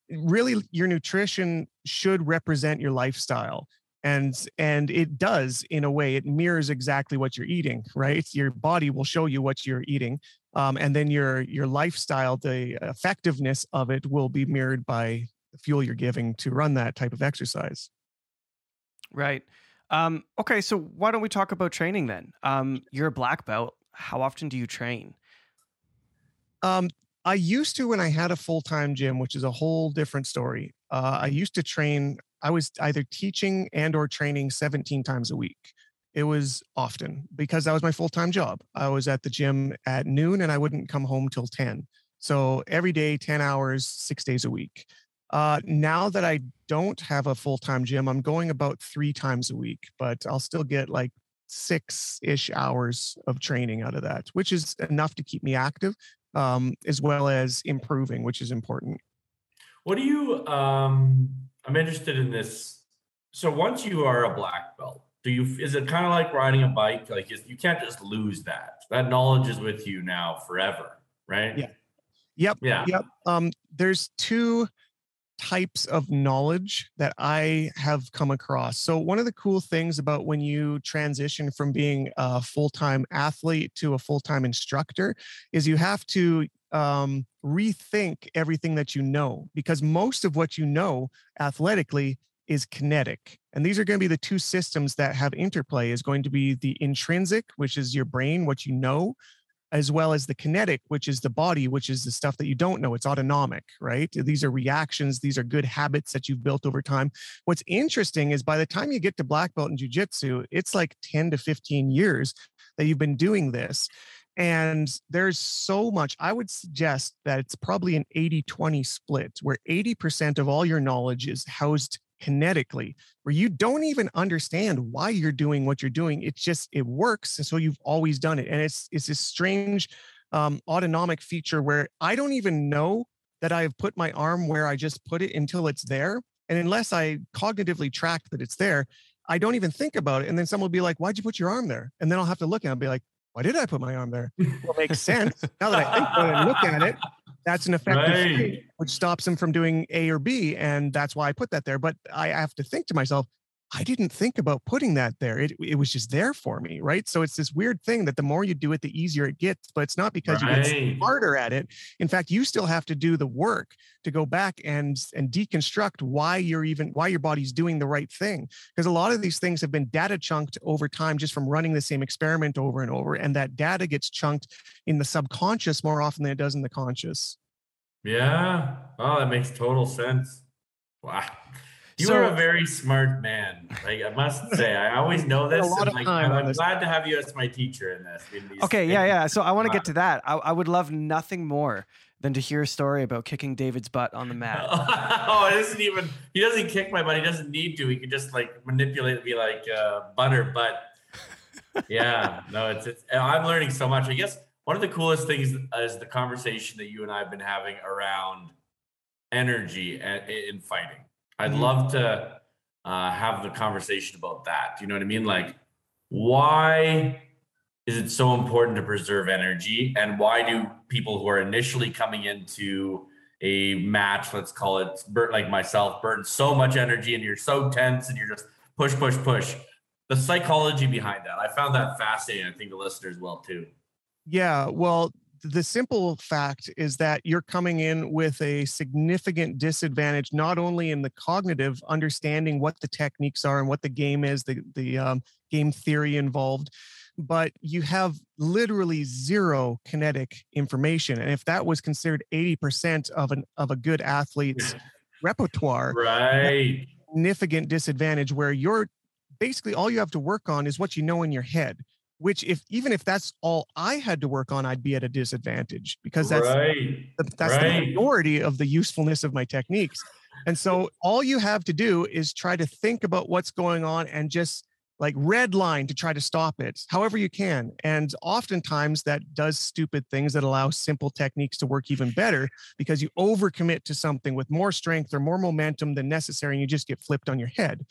really your nutrition should represent your lifestyle and and it does in a way it mirrors exactly what you're eating right? Your body will show you what you're eating um, and then your your lifestyle the effectiveness of it will be mirrored by the fuel you're giving to run that type of exercise. Right. Um, okay so why don't we talk about training then? Um, you're a black belt. How often do you train? Um, I used to when I had a full time gym, which is a whole different story. Uh, I used to train. I was either teaching and or training 17 times a week. It was often because that was my full time job. I was at the gym at noon and I wouldn't come home till 10. So every day, 10 hours, six days a week. Uh, now that I don't have a full time gym, I'm going about three times a week, but I'll still get like six ish hours of training out of that, which is enough to keep me active um, as well as improving, which is important. What do you? Um, I'm interested in this. So once you are a black belt, do you? Is it kind of like riding a bike? Like you can't just lose that. That knowledge is with you now forever, right? Yeah. Yep. Yeah. Yep. Um, there's two types of knowledge that I have come across. So, one of the cool things about when you transition from being a full time athlete to a full time instructor is you have to um, rethink everything that you know because most of what you know athletically is kinetic. And these are going to be the two systems that have interplay is going to be the intrinsic, which is your brain, what you know, as well as the kinetic, which is the body, which is the stuff that you don't know. It's autonomic, right? These are reactions, these are good habits that you've built over time. What's interesting is by the time you get to black belt in jujitsu, it's like 10 to 15 years that you've been doing this. And there's so much, I would suggest that it's probably an 80 20 split where 80% of all your knowledge is housed kinetically where you don't even understand why you're doing what you're doing it's just it works and so you've always done it and it's it's this strange um, autonomic feature where i don't even know that i've put my arm where i just put it until it's there and unless i cognitively track that it's there i don't even think about it and then someone will be like why'd you put your arm there? And then i'll have to look it and be like why did i put my arm there? Well it makes sense now that i think about it and look at it that's an effective right. state, which stops him from doing A or B. And that's why I put that there. But I have to think to myself, I didn't think about putting that there. It, it was just there for me, right? So it's this weird thing that the more you do it, the easier it gets. But it's not because right. you get smarter at it. In fact, you still have to do the work to go back and and deconstruct why you're even why your body's doing the right thing. Because a lot of these things have been data chunked over time just from running the same experiment over and over, and that data gets chunked in the subconscious more often than it does in the conscious. Yeah. Oh, that makes total sense. Wow. You so, are a very smart man. Like I must say, I always know this. Like, I'm, glad to have you as my teacher in this. In okay, things. yeah, yeah. So I want to get to that. I, I, would love nothing more than to hear a story about kicking David's butt on the mat. oh, it isn't even. He doesn't kick my butt. He doesn't need to. He can just like manipulate it, be like uh, butter. But yeah, no, it's it's. I'm learning so much. I guess one of the coolest things is the conversation that you and I have been having around energy in fighting. I'd mm-hmm. love to uh, have the conversation about that. Do you know what I mean? Like, why is it so important to preserve energy? And why do people who are initially coming into a match, let's call it like myself, burn so much energy and you're so tense and you're just push, push, push. The psychology behind that, I found that fascinating. I think the listeners will too. Yeah, well, the simple fact is that you're coming in with a significant disadvantage, not only in the cognitive understanding what the techniques are and what the game is, the the um, game theory involved, but you have literally zero kinetic information. And if that was considered 80% of an of a good athlete's repertoire, right, significant disadvantage where you're basically all you have to work on is what you know in your head which if even if that's all I had to work on, I'd be at a disadvantage because that's right. the, that's right. the majority of the usefulness of my techniques. And so all you have to do is try to think about what's going on and just like red line to try to stop it however you can. And oftentimes that does stupid things that allow simple techniques to work even better because you overcommit to something with more strength or more momentum than necessary and you just get flipped on your head.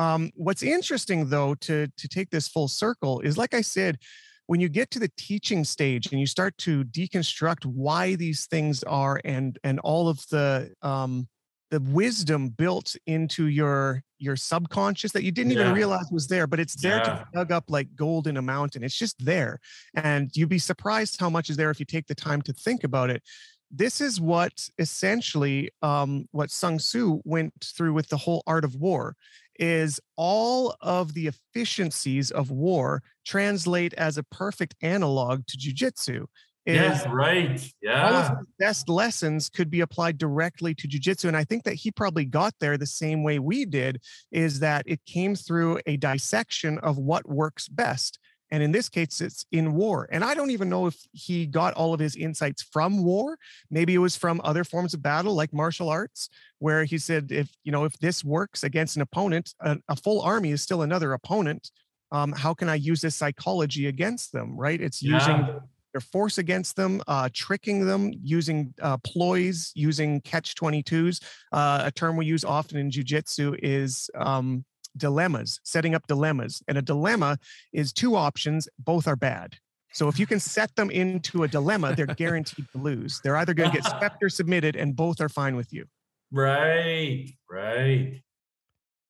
Um, what's interesting though to to take this full circle is like I said, when you get to the teaching stage and you start to deconstruct why these things are and and all of the um, the wisdom built into your your subconscious that you didn't yeah. even realize was there but it's there yeah. to dug up like gold in a mountain it's just there and you'd be surprised how much is there if you take the time to think about it this is what essentially um, what Sun Tzu went through with the whole art of war is all of the efficiencies of war translate as a perfect analog to jujitsu. Yeah, right. Yeah. All of the best lessons could be applied directly to jujitsu. And I think that he probably got there the same way we did, is that it came through a dissection of what works best. And in this case, it's in war. And I don't even know if he got all of his insights from war. Maybe it was from other forms of battle, like martial arts, where he said, if you know, if this works against an opponent, a, a full army is still another opponent. Um, how can I use this psychology against them? Right? It's yeah. using their force against them, uh, tricking them, using uh, ploys, using catch 22s. Uh, a term we use often in jujitsu is um, dilemmas, setting up dilemmas. And a dilemma is two options, both are bad. So if you can set them into a dilemma, they're guaranteed to lose. They're either going to get swept or submitted, and both are fine with you. Right, right.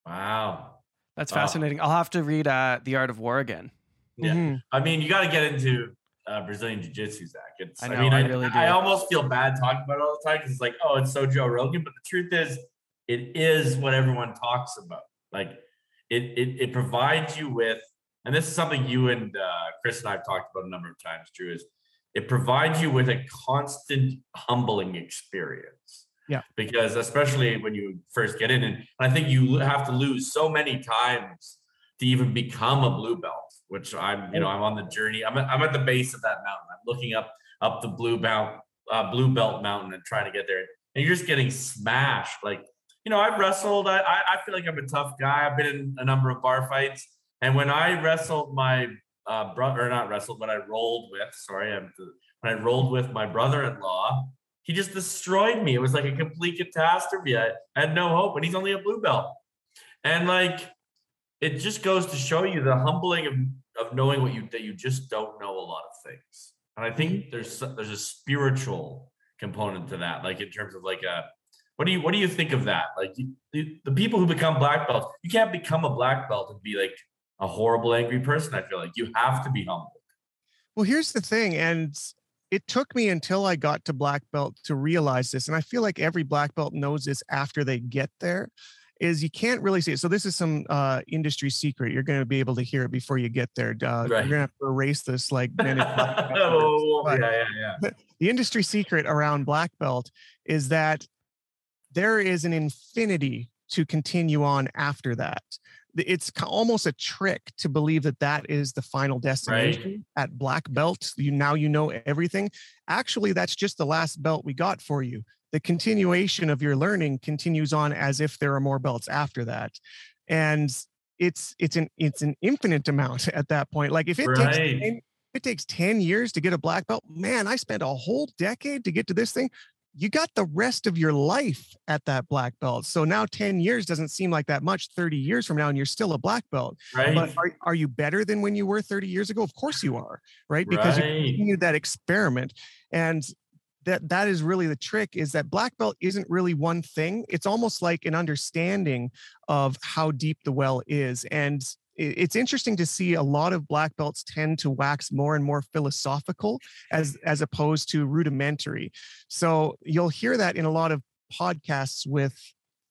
Wow. That's fascinating. I'll have to read uh, The Art of War again. Yeah. Mm-hmm. I mean, you got to get into uh, Brazilian Jiu Jitsu, Zach. It's, I, know, I mean, I, I really do. I almost feel bad talking about it all the time because it's like, oh, it's so Joe Rogan. But the truth is, it is what everyone talks about. Like, it, it, it provides you with, and this is something you and uh, Chris and I have talked about a number of times, Drew, is it provides you with a constant humbling experience. Yeah. Because especially when you first get in, and I think you have to lose so many times to even become a blue belt, which I'm, you know, I'm on the journey. I'm at, I'm at the base of that mountain. I'm looking up up the blue belt, uh, blue belt mountain and trying to get there. And you're just getting smashed. Like you know, I've wrestled. I, I feel like I'm a tough guy. I've been in a number of bar fights. And when I wrestled my uh, brother, or not wrestled, when I rolled with, sorry, I'm, when I rolled with my brother-in-law, he just destroyed me. It was like a complete catastrophe. I, I had no hope, and he's only a blue belt. And like, it just goes to show you the humbling of, of knowing what you that you just don't know a lot of things. And I think mm-hmm. there's there's a spiritual component to that, like in terms of like a what do you what do you think of that? Like you, the, people who become black belts, you can't become a black belt and be like a horrible, angry person. I feel like you have to be humble. Well, here's the thing, and it took me until I got to black belt to realize this, and I feel like every black belt knows this after they get there. Is you can't really see it. So this is some uh, industry secret. You're going to be able to hear it before you get there. Uh, right. You're going to have to erase this like oh, yeah, yeah, yeah. The industry secret around black belt is that there is an infinity to continue on after that. It's almost a trick to believe that that is the final destination right. at black belt. You now you know everything. Actually, that's just the last belt we got for you. The continuation of your learning continues on as if there are more belts after that, and it's it's an it's an infinite amount at that point. Like if it right. takes 10, it takes 10 years to get a black belt, man, I spent a whole decade to get to this thing you got the rest of your life at that black belt. So now 10 years doesn't seem like that much 30 years from now, and you're still a black belt. Right. But are, are you better than when you were 30 years ago? Of course you are, right? Because right. you continued that experiment. And that that is really the trick is that black belt isn't really one thing it's almost like an understanding of how deep the well is and it's interesting to see a lot of black belts tend to wax more and more philosophical as as opposed to rudimentary. So you'll hear that in a lot of podcasts with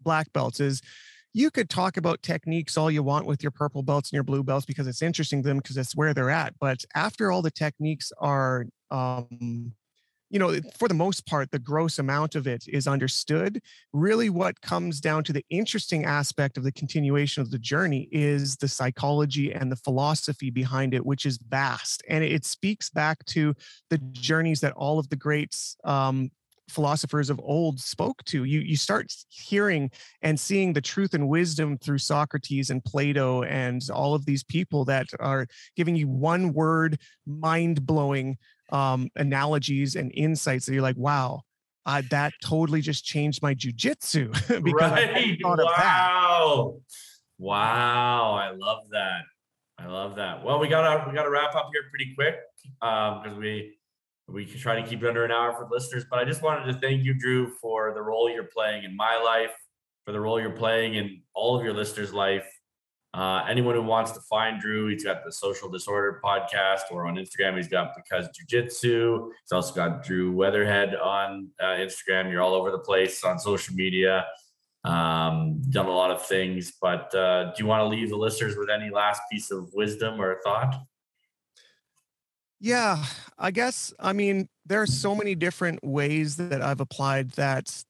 black belts is you could talk about techniques all you want with your purple belts and your blue belts because it's interesting to them because it's where they're at but after all the techniques are um, you know, for the most part, the gross amount of it is understood. Really, what comes down to the interesting aspect of the continuation of the journey is the psychology and the philosophy behind it, which is vast. And it speaks back to the journeys that all of the greats um, philosophers of old spoke to you you start hearing and seeing the truth and wisdom through socrates and plato and all of these people that are giving you one word mind-blowing um, analogies and insights that you're like, wow, uh, that totally just changed my jujitsu because right. wow. Wow, I love that. I love that. Well, we gotta we gotta wrap up here pretty quick because um, we we try to keep it under an hour for listeners. But I just wanted to thank you, Drew, for the role you're playing in my life, for the role you're playing in all of your listeners' life. Uh, anyone who wants to find Drew, he's got the Social Disorder podcast, or on Instagram, he's got Because Jiu Jitsu. He's also got Drew Weatherhead on uh, Instagram. You're all over the place on social media. Um, done a lot of things, but uh, do you want to leave the listeners with any last piece of wisdom or thought? Yeah, I guess. I mean, there are so many different ways that I've applied that that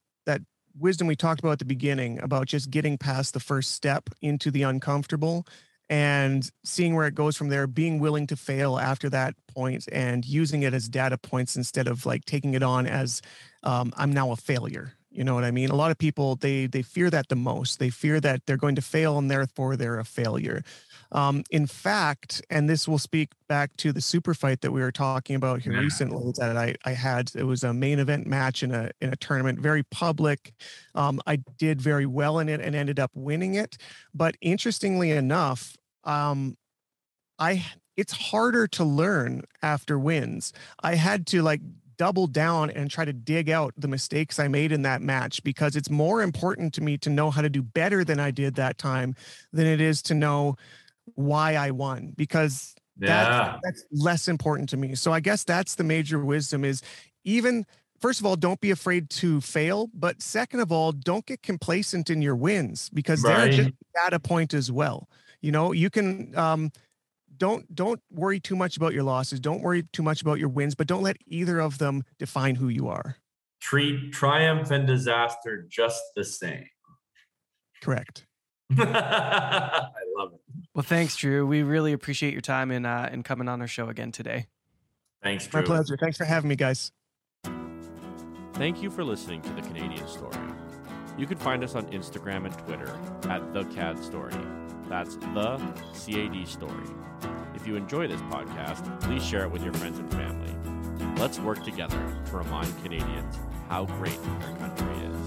wisdom we talked about at the beginning about just getting past the first step into the uncomfortable and seeing where it goes from there being willing to fail after that point and using it as data points instead of like taking it on as um, i'm now a failure you know what i mean a lot of people they they fear that the most they fear that they're going to fail and therefore they're a failure um, in fact, and this will speak back to the super fight that we were talking about here yeah. recently that I, I had. It was a main event match in a in a tournament, very public. Um, I did very well in it and ended up winning it. But interestingly enough, um, I it's harder to learn after wins. I had to like double down and try to dig out the mistakes I made in that match because it's more important to me to know how to do better than I did that time than it is to know why I won because yeah. that's, that's less important to me. So I guess that's the major wisdom is even first of all, don't be afraid to fail. But second of all, don't get complacent in your wins because right. they're just data point as well. You know, you can um, don't don't worry too much about your losses. Don't worry too much about your wins, but don't let either of them define who you are. Treat triumph and disaster just the same. Correct. I love it. Well, thanks, Drew. We really appreciate your time and uh, and coming on our show again today. Thanks, Drew. My pleasure. Thanks for having me, guys. Thank you for listening to the Canadian Story. You can find us on Instagram and Twitter at the CAD Story. That's the CAD Story. If you enjoy this podcast, please share it with your friends and family. Let's work together to remind Canadians how great our country is.